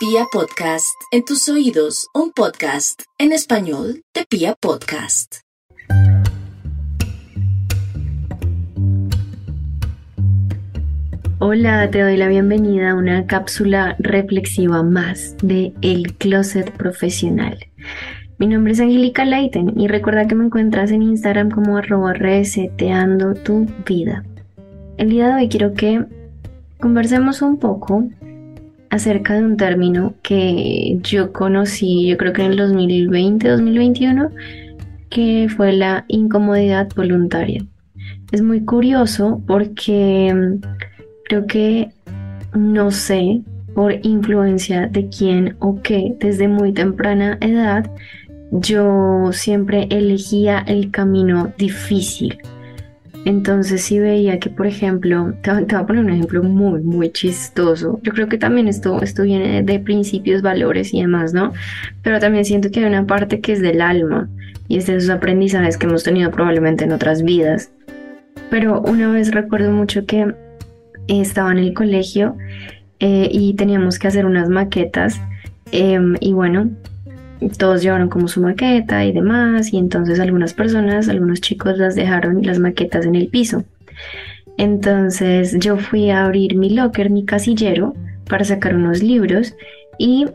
Pia Podcast, en tus oídos, un podcast en español de Pia Podcast. Hola, te doy la bienvenida a una cápsula reflexiva más de El Closet Profesional. Mi nombre es Angélica Leiten y recuerda que me encuentras en Instagram como arroba reseteando tu vida. El día de hoy quiero que conversemos un poco acerca de un término que yo conocí, yo creo que en el 2020-2021, que fue la incomodidad voluntaria. Es muy curioso porque mm, creo que no sé por influencia de quién o qué desde muy temprana edad yo siempre elegía el camino difícil entonces si veía que, por ejemplo, te, voy a poner un ejemplo muy, muy chistoso. Yo creo que también esto, esto viene de, principios, valores y demás, ¿no? Pero también siento que hay una parte que es del alma y es de esos aprendizajes que hemos tenido probablemente en otras vidas. Pero una vez recuerdo mucho que estaba en el colegio eh, y teníamos que hacer unas maquetas em, y bueno, todos llevaron como su maqueta y demás, y entonces algunas personas, algunos chicos las dejaron las maquetas en el piso. Entonces yo fui a abrir mi locker, mi casillero, para sacar unos libros y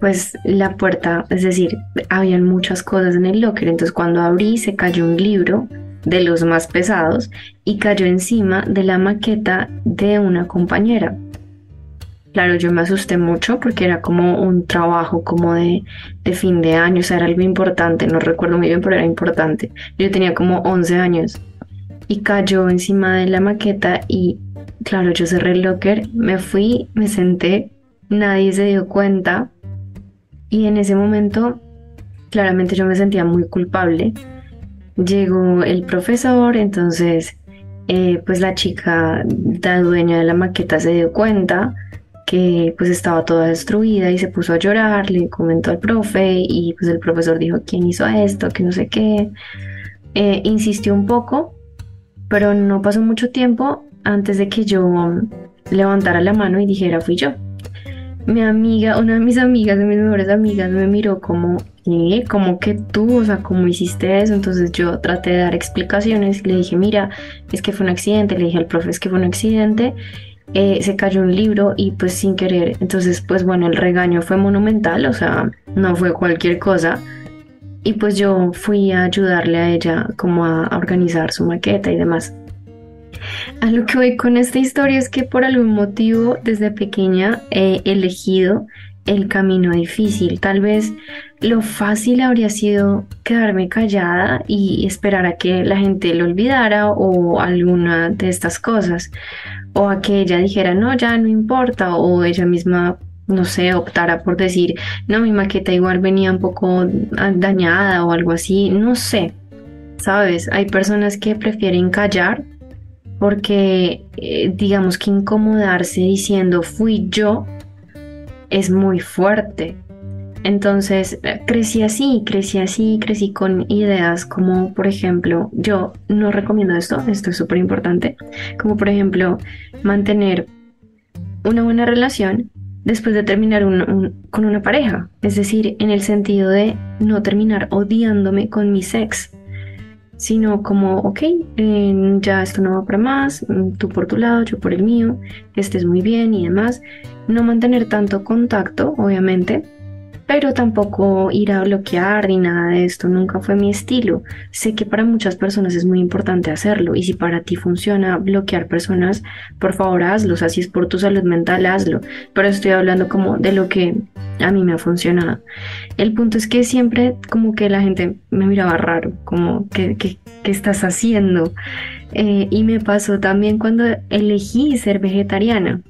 pues la puerta, es decir, habían muchas cosas en el locker, entonces cuando abrí se cayó un libro de los más pesados y cayó encima de la maqueta de una compañera. Claro, yo me asusté mucho porque era como un trabajo como de, fin de año, o sea, era algo importante, no recuerdo muy bien, pero era importante. Yo tenía como 11 años y cayó encima de la maqueta y claro, yo cerré el locker, me fui, me senté, nadie se dio cuenta y en ese momento claramente yo me sentía muy culpable. Llegó el profesor, entonces eh, pues la chica, la dueña de la maqueta se dio cuenta que pues estaba toda destruida y se puso a llorar, le comentó al profe y pues el profesor dijo, ¿quién hizo esto? Que no sé qué. Eh, insistió un poco, pero no pasó mucho tiempo antes de que yo levantara la mano y dijera, fui yo. Mi amiga, una de mis amigas, de mis mejores amigas, me miró como, ¿qué? Como que tú, o sea, ¿cómo hiciste eso? Entonces yo traté de dar explicaciones y le dije, mira, es que fue un accidente, le dije al profe, es que fue un accidente eh, se cayó un libro y pues sin querer, entonces pues bueno, el regaño fue monumental, o sea, no fue cualquier cosa. Y pues yo fui a ayudarle a ella como a, organizar su maqueta y demás. A lo que voy con esta historia es que por algún motivo desde pequeña he elegido el camino difícil. Tal vez lo fácil habría sido quedarme callada y esperar a que la gente lo olvidara o alguna de estas cosas o a que ella dijera, no, ya no importa, o ella misma, no sé, optara por decir, no, mi maqueta igual venía un poco dañada o algo así, no sé, ¿sabes? Hay personas que prefieren callar porque, eh, digamos que incomodarse diciendo fui yo es muy fuerte. Entonces crecí así, crecí así, crecí con ideas como, por ejemplo, yo no recomiendo esto, esto es súper importante, como por ejemplo mantener una buena relación después de terminar con una pareja, es decir, en el sentido de no terminar odiándome con mi sex, sino como, ok, eh, ya esto no va para más, tú por tu lado, yo por el mío, que estés muy bien y demás, no mantener tanto contacto, obviamente, pero tampoco ir a bloquear ni nada de esto, nunca fue mi estilo. Sé que para muchas personas es muy importante hacerlo y si para ti funciona bloquear personas, por favor hazlo, o si es por tu salud mental, hazlo, pero estoy hablando como de lo que a mí me ha funcionado. El punto es que siempre como que la gente me miraba raro, como, ¿qué, qué, estás haciendo? Eh, y me pasó también cuando elegí ser vegetariana.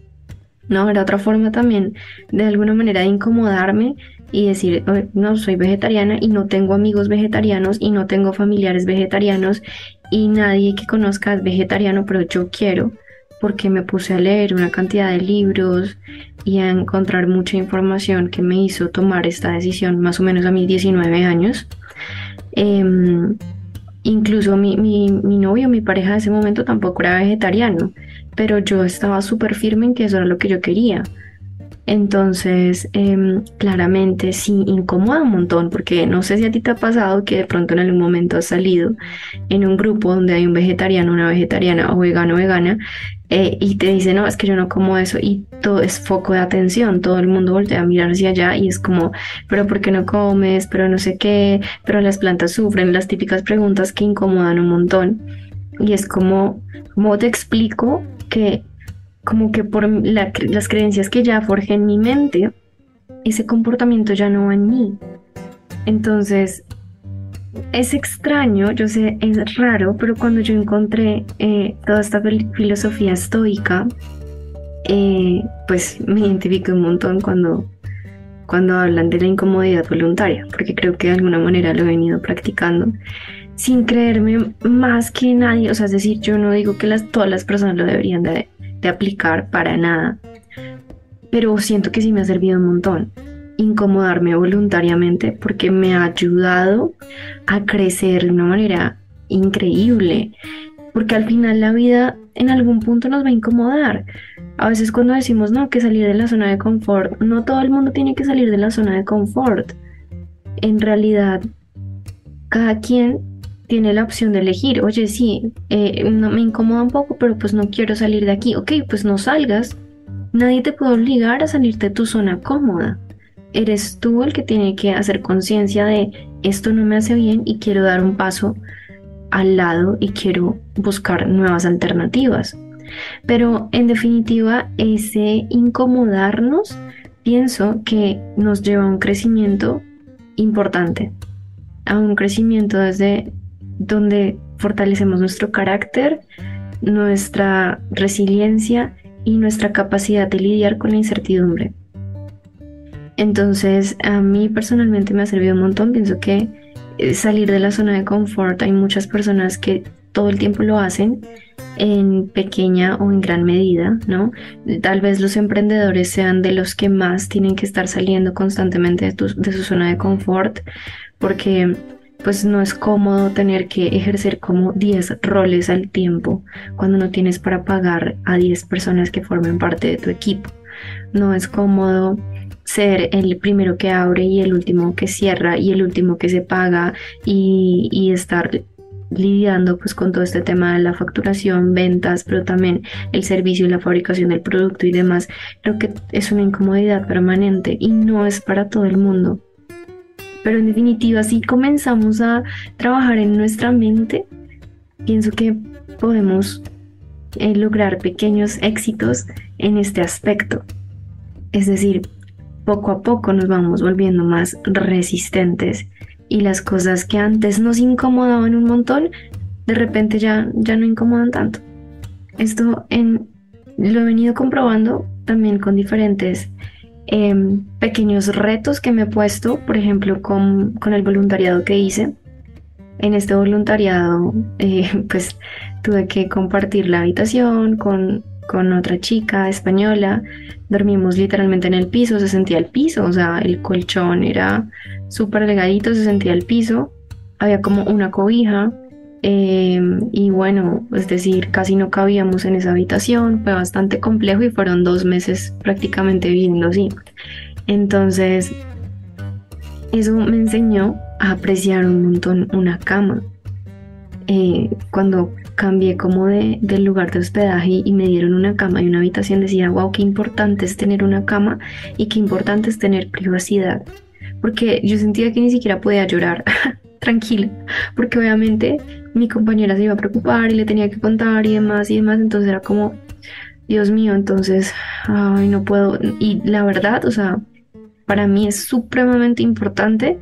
No, era otra forma también de alguna manera de incomodarme y decir, no, soy vegetariana y no tengo amigos vegetarianos y no tengo familiares vegetarianos y nadie que conozca es vegetariano, pero yo quiero porque me puse a leer una cantidad de libros y a encontrar mucha información que me hizo tomar esta decisión más o menos a mis 19 años. Em, incluso mi, mi, mi novio, mi pareja de ese momento tampoco era vegetariano, pero yo estaba súper firme en que eso era lo que yo quería. Entonces, em, claramente sí incomoda un montón, porque no sé si a ti te ha pasado que de pronto en algún momento has salido en un grupo donde hay un vegetariano, una vegetariana o vegano, vegana, eh, y te dice, no, es que yo no como eso, y todo es foco de atención, todo el mundo voltea a mirar hacia allá y es como, pero ¿por qué no comes? Pero no sé qué, pero las plantas sufren, las típicas preguntas que incomodan un montón. Y es como, ¿cómo te explico que como que por las creencias que ya forjé en mi mente, ese comportamiento ya no va en mí. Entonces, es extraño, yo sé, es raro, pero cuando yo encontré eh, toda esta filosofía estoica, eh, pues me identifico un montón cuando, cuando hablan de la incomodidad voluntaria, porque creo que de alguna manera lo he venido practicando sin creerme más que nadie, o sea, es decir, yo no digo que todas las personas lo deberían de, de aplicar para nada, pero siento que sí me ha servido un montón incomodarme voluntariamente porque me ha ayudado a crecer de una manera increíble, porque al final la vida en algún punto nos va a incomodar. A veces cuando decimos no, que salir de la zona de confort, no todo el mundo tiene que salir de la zona de confort. En realidad, cada quien tiene la opción de elegir, oye, sí, eh, me incomoda un poco, pero pues no quiero salir de aquí. Ok, pues no salgas. Nadie te puede obligar a salir de tu zona cómoda. Eres tú el que tiene que hacer conciencia de esto no me hace bien y quiero dar un paso al lado y quiero buscar nuevas alternativas. Pero en definitiva, ese incomodarnos, pienso que nos lleva a un crecimiento importante, a un crecimiento desde donde fortalecemos nuestro carácter, nuestra resiliencia y nuestra capacidad de lidiar con la incertidumbre. Entonces, a mí personalmente me ha servido un montón. Pienso que eh, salir de la zona de confort, hay muchas personas que todo el tiempo lo hacen en pequeña o en gran medida, ¿no? Tal vez los emprendedores sean de los que más tienen que estar saliendo constantemente de, de su zona de confort, porque pues no es cómodo tener que ejercer como 10 roles al tiempo cuando no tienes para pagar a 10 personas que formen parte de tu equipo. No es cómodo ser el primero que abre y el último que cierra y el último que se paga y, estar lidiando pues con todo este tema de la facturación, ventas, pero también el servicio y la fabricación del producto y demás. Creo que es una incomodidad permanente y no es para todo el mundo. Pero en definitiva, si comenzamos a trabajar en nuestra mente, pienso que podemos eh, lograr pequeños éxitos en este aspecto. Es decir, poco a poco nos vamos volviendo más resistentes y las cosas que antes nos incomodaban un montón, de repente ya, ya no incomodan tanto. Esto lo he venido comprobando también con diferentes Em, pequeños retos que me he puesto, por ejemplo, con, con el voluntariado que hice. En este voluntariado, eh, pues tuve que compartir la habitación con, con otra chica española. Dormimos literalmente en el piso, se sentía el piso, o sea, el colchón era súper delgadito, se sentía el piso. Había como una cobija, Em, y bueno, es decir, casi no cabíamos en esa habitación, fue bastante complejo y fueron dos meses prácticamente viviendo así. Entonces, eso me enseñó a apreciar un montón una cama. Eh, cuando cambié como de, del lugar de hospedaje y me dieron una cama y una habitación, decía, wow, qué importante es tener una cama y qué importante es tener privacidad. Porque yo sentía que ni siquiera podía llorar tranquila, porque obviamente mi compañera se iba a preocupar y le tenía que contar y demás y demás, entonces era como, Dios mío, entonces, ay, no puedo. Y la verdad, o sea, para mí es supremamente importante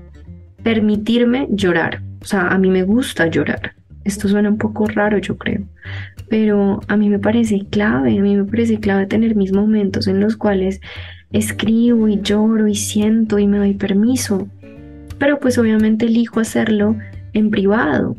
permitirme llorar. O sea, a mí me gusta llorar. Esto suena un poco raro, yo creo, pero a mí me parece clave, a mí me parece clave tener mis momentos en los cuales escribo y lloro y siento y me doy permiso. Pero pues obviamente elijo hacerlo en privado,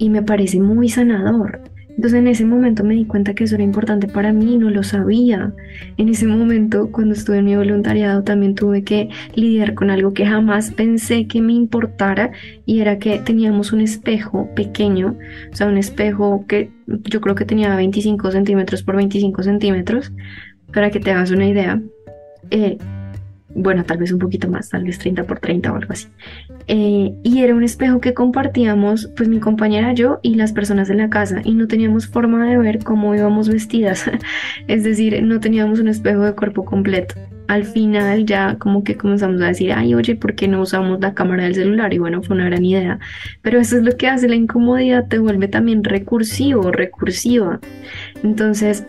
y me parece muy sanador. Entonces en ese momento me di cuenta que eso era importante para mí, no lo sabía. En ese momento, cuando estuve en mi voluntariado, también tuve que lidiar con algo que jamás pensé que me importara y era que teníamos un espejo pequeño, o sea, un espejo que yo creo que tenía 25 centímetros por 25 centímetros, para que te hagas una idea. eh, bueno, tal vez un poquito más, tal vez 30 por 30 o algo así. Eh, y era un espejo que compartíamos, pues mi compañera, yo y las personas de la casa, y no teníamos forma de ver cómo íbamos vestidas, es decir, no teníamos un espejo de cuerpo completo. Al final ya como que comenzamos a decir, ay, oye, ¿por qué no usamos la cámara del celular? Y bueno, fue una gran idea. Pero eso es lo que hace la incomodidad, te vuelve también recursivo, recursiva. Entonces,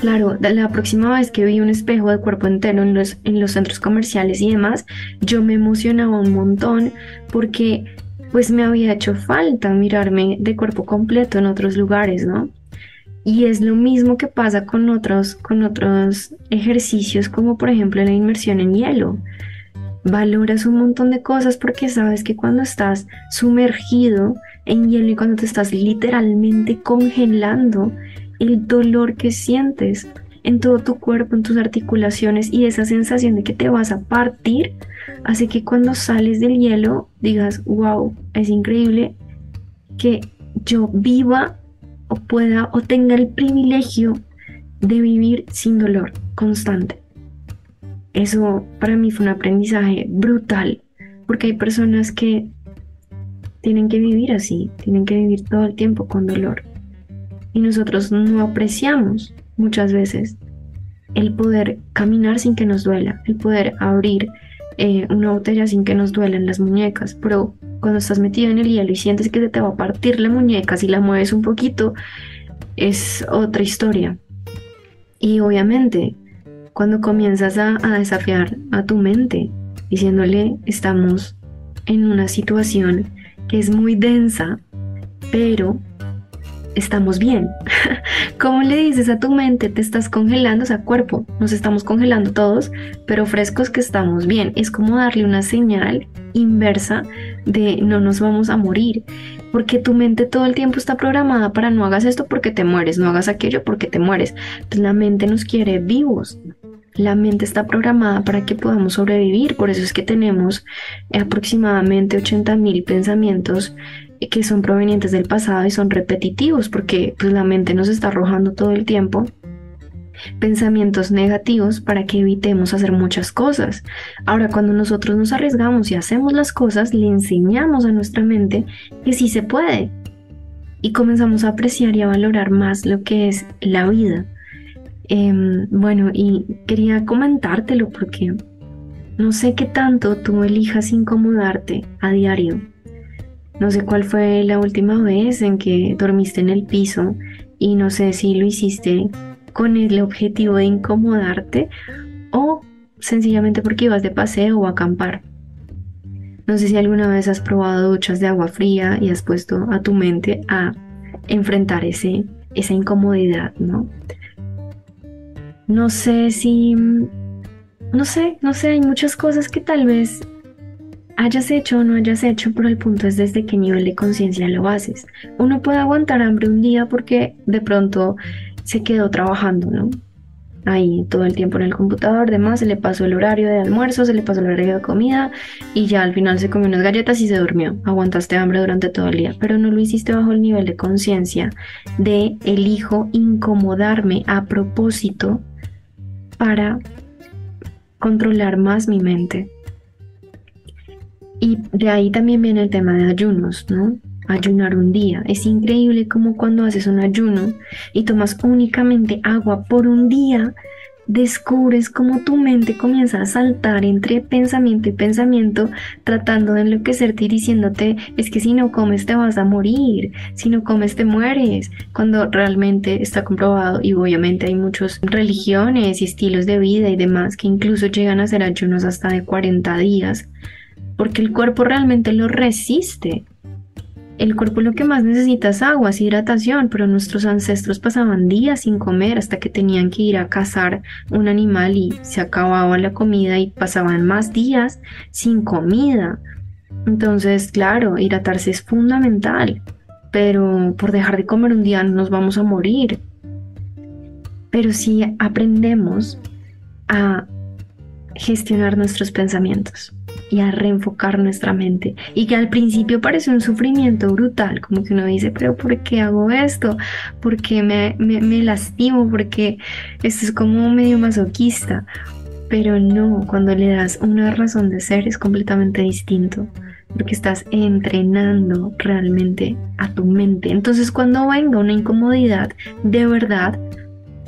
Claro, la próxima vez que vi un espejo de cuerpo entero en los, en los centros comerciales y demás, yo me emocionaba un montón porque pues me había hecho falta mirarme de cuerpo completo en otros lugares, ¿no? Y es lo mismo que pasa con otros, con otros ejercicios como por ejemplo la inmersión en hielo. Valoras un montón de cosas porque sabes que cuando estás sumergido en hielo y cuando te estás literalmente congelando, el dolor que sientes en todo tu cuerpo, en tus articulaciones y esa sensación de que te vas a partir, hace que cuando sales del hielo digas, wow, es increíble que yo viva o pueda o tenga el privilegio de vivir sin dolor constante. Eso para mí fue un aprendizaje brutal, porque hay personas que tienen que vivir así, tienen que vivir todo el tiempo con dolor y nosotros no apreciamos muchas veces el poder caminar sin que nos duela, el poder abrir eh, una botella sin que nos duelan las muñecas, pero cuando estás metido en el hielo y sientes que se te va a partir la muñeca si la mueves un poquito, es otra historia. Y obviamente, cuando comienzas a, a desafiar a tu mente, diciéndole, estamos en una situación que es muy densa, pero estamos bien. ¿Cómo le dices a tu mente, te estás congelando, o sea, cuerpo, nos estamos congelando todos, pero frescos que estamos bien? Es como darle una señal inversa de no nos vamos a morir, porque tu mente todo el tiempo está programada para no hagas esto porque te mueres, no hagas aquello porque te mueres. Pues la mente nos quiere vivos. La mente está programada para que podamos sobrevivir, por eso es que tenemos aproximadamente 80 mil pensamientos que son provenientes del pasado y son repetitivos porque pues, la mente nos está arrojando todo el tiempo pensamientos negativos para que evitemos hacer muchas cosas. Ahora, cuando nosotros nos arriesgamos y hacemos las cosas, le enseñamos a nuestra mente que sí se puede y comenzamos a apreciar y a valorar más lo que es la vida. Em, bueno, y quería comentártelo porque no sé qué tanto tú elijas incomodarte a diario no sé cuál fue la última vez en que dormiste en el piso y no sé si lo hiciste con el objetivo de incomodarte o sencillamente porque ibas de paseo o a acampar. No sé si alguna vez has probado duchas de agua fría y has puesto a tu mente a enfrentar ese, esa incomodidad, ¿no? No sé si... No sé, no sé, hay muchas cosas que tal vez hayas hecho o no hayas hecho, pero el punto es desde qué nivel de conciencia lo haces. Uno puede aguantar hambre un día porque de pronto se quedó trabajando, ¿no? Ahí todo el tiempo en el computador, demás, se le pasó el horario de almuerzo, se le pasó el horario de comida y ya al final se comió unas galletas y se durmió. Aguantaste hambre durante todo el día, pero no lo hiciste bajo el nivel de conciencia de elijo incomodarme a propósito para controlar más mi mente y de ahí también viene el tema de ayunos, ¿no? Ayunar un día. Es increíble como cuando haces un ayuno y tomas únicamente agua por un día, descubres cómo tu mente comienza a saltar entre pensamiento y pensamiento, tratando de enloquecerte y diciéndote, es que si no comes te vas a morir, si no comes te mueres, cuando realmente está comprobado y obviamente hay muchas religiones y estilos de vida y demás que incluso llegan a hacer ayunos hasta de 40 días porque el cuerpo realmente lo resiste. El cuerpo lo que más necesita es agua, es hidratación, pero nuestros ancestros pasaban días sin comer hasta que tenían que ir a cazar un animal y se acababa la comida y pasaban más días sin comida. Entonces, claro, hidratarse es fundamental, pero por dejar de comer un día no nos vamos a morir. Pero si aprendemos a gestionar nuestros pensamientos, y a reenfocar nuestra mente. Y que al principio parece un sufrimiento brutal, como que uno dice, pero ¿por qué hago esto? ¿Por qué me, me, me lastimo? Porque esto es como medio masoquista. Pero no, cuando le das una razón de ser es completamente distinto, porque estás entrenando realmente a tu mente. Entonces cuando venga una incomodidad de verdad,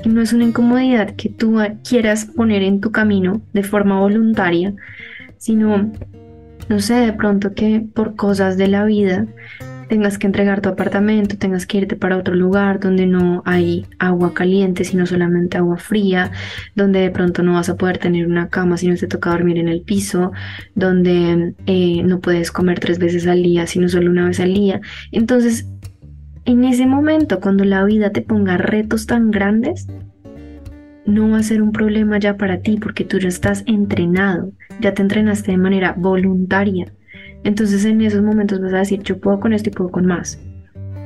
no es una incomodidad que tú quieras poner en tu camino de forma voluntaria, sino, no sé, de pronto que por cosas de la vida tengas que entregar tu apartamento, tengas que irte para otro lugar donde no hay agua caliente, sino solamente agua fría, donde de pronto no vas a poder tener una cama si no te toca dormir en el piso, donde eh, no puedes comer tres veces al día, sino solo una vez al día. Entonces, en ese momento, cuando la vida te ponga retos tan grandes, no va a ser un problema ya para ti porque tú ya estás entrenado, ya te entrenaste de manera voluntaria. Entonces en esos momentos vas a decir, yo puedo con esto y puedo con más,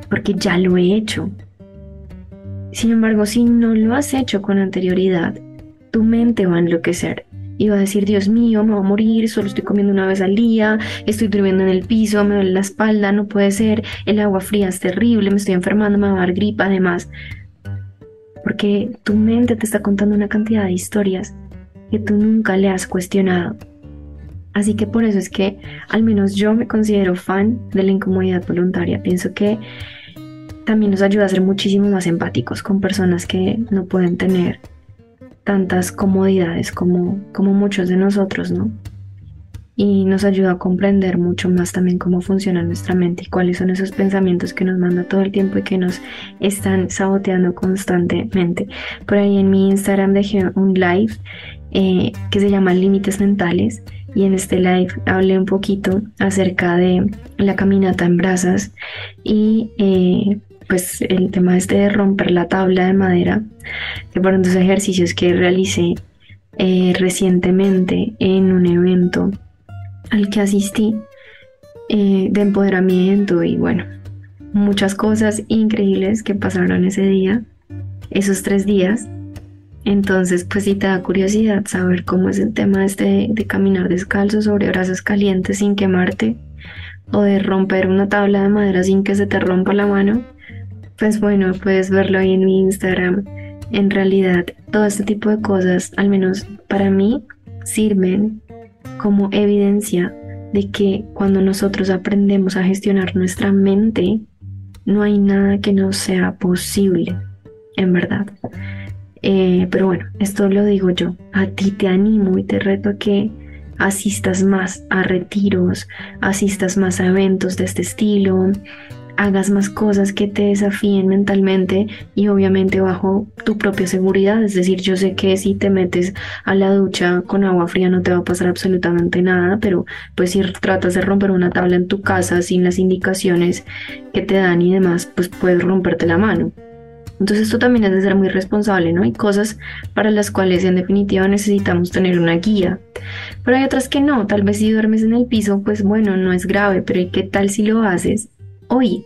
porque ya lo he hecho. Sin embargo, si no lo has hecho con anterioridad, tu mente va a enloquecer y va a decir, Dios mío, me voy a morir, solo estoy comiendo una vez al día, estoy durmiendo en el piso, me duele la espalda, no puede ser, el agua fría es terrible, me estoy enfermando, me va a dar gripa además. Porque tu mente te está contando una cantidad de historias que tú nunca le has cuestionado. Así que por eso es que al menos yo me considero fan de la incomodidad voluntaria. Pienso que también nos ayuda a ser muchísimo más empáticos con personas que no pueden tener tantas comodidades como, como muchos de nosotros, ¿no? Y nos ayuda a comprender mucho más también cómo funciona nuestra mente y cuáles son esos pensamientos que nos manda todo el tiempo y que nos están saboteando constantemente. Por ahí en mi Instagram dejé un live eh, que se llama Límites Mentales y en este live hablé un poquito acerca de la caminata en brasas y eh, pues el tema este de romper la tabla de madera, que fueron dos ejercicios que realicé eh, recientemente en un evento al que asistí eh, de empoderamiento y bueno, muchas cosas increíbles que pasaron ese día, esos tres días. Entonces, pues si te da curiosidad saber cómo es el tema este de caminar descalzo sobre brazos calientes sin quemarte o de romper una tabla de madera sin que se te rompa la mano, pues bueno, puedes verlo ahí en mi Instagram. En realidad, todo este tipo de cosas, al menos para mí, sirven como evidencia de que cuando nosotros aprendemos a gestionar nuestra mente, no hay nada que no sea posible, en verdad. Eh, pero bueno, esto lo digo yo. A ti te animo y te reto a que asistas más a retiros, asistas más a eventos de este estilo, hagas más cosas que te desafíen mentalmente y obviamente bajo tu propia seguridad. Es decir, yo sé que si te metes a la ducha con agua fría no te va a pasar absolutamente nada, pero pues si tratas de romper una tabla en tu casa sin las indicaciones que te dan y demás, pues puedes romperte la mano. Entonces esto también es de ser muy responsable, ¿no? Hay cosas para las cuales en definitiva necesitamos tener una guía, pero hay otras que no, tal vez si duermes en el piso, pues bueno, no es grave, pero ¿qué tal si lo haces hoy?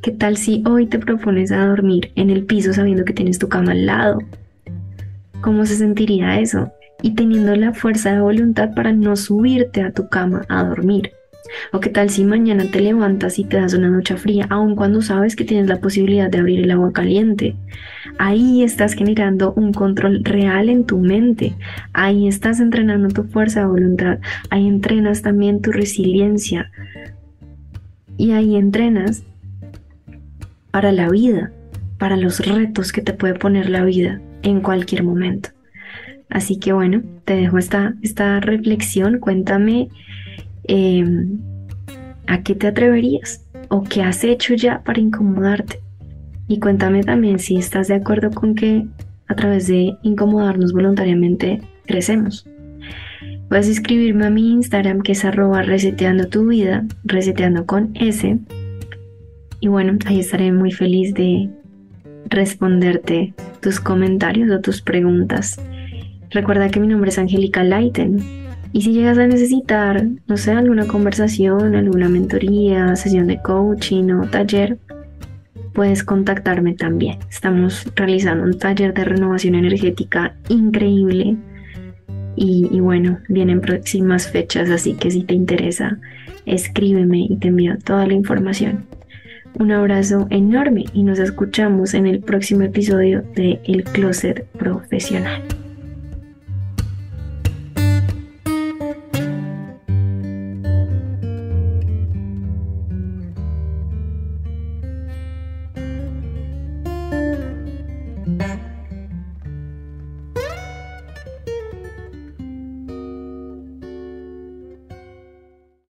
¿Qué tal si hoy te propones a dormir en el piso sabiendo que tienes tu cama al lado? ¿Cómo se sentiría eso? Y teniendo la fuerza de voluntad para no subirte a tu cama a dormir. O qué tal si mañana te levantas y te das una ducha fría, aun cuando sabes que tienes la posibilidad de abrir el agua caliente. Ahí estás generando un control real en tu mente. Ahí estás entrenando tu fuerza de voluntad. Ahí entrenas también tu resiliencia. Y ahí entrenas para la vida, para los retos que te puede poner la vida en cualquier momento. Así que bueno, te dejo esta, esta reflexión. Cuéntame Em, ¿a qué te atreverías? ¿O qué has hecho ya para incomodarte? Y cuéntame también si estás de acuerdo con que a través de incomodarnos voluntariamente crecemos. Puedes escribirme a mi Instagram que es arroba reseteando tu vida, reseteando con S. Y bueno, ahí estaré muy feliz de responderte tus comentarios o tus preguntas. Recuerda que mi nombre es Angélica Leiten y si llegas a necesitar, no sé, alguna conversación, alguna mentoría, sesión de coaching o taller, puedes contactarme también. Estamos realizando un taller de renovación energética increíble. Y, bueno, vienen próximas fechas, así que si te interesa, escríbeme y te envío toda la información. Un abrazo enorme y nos escuchamos en el próximo episodio de El Closet Profesional.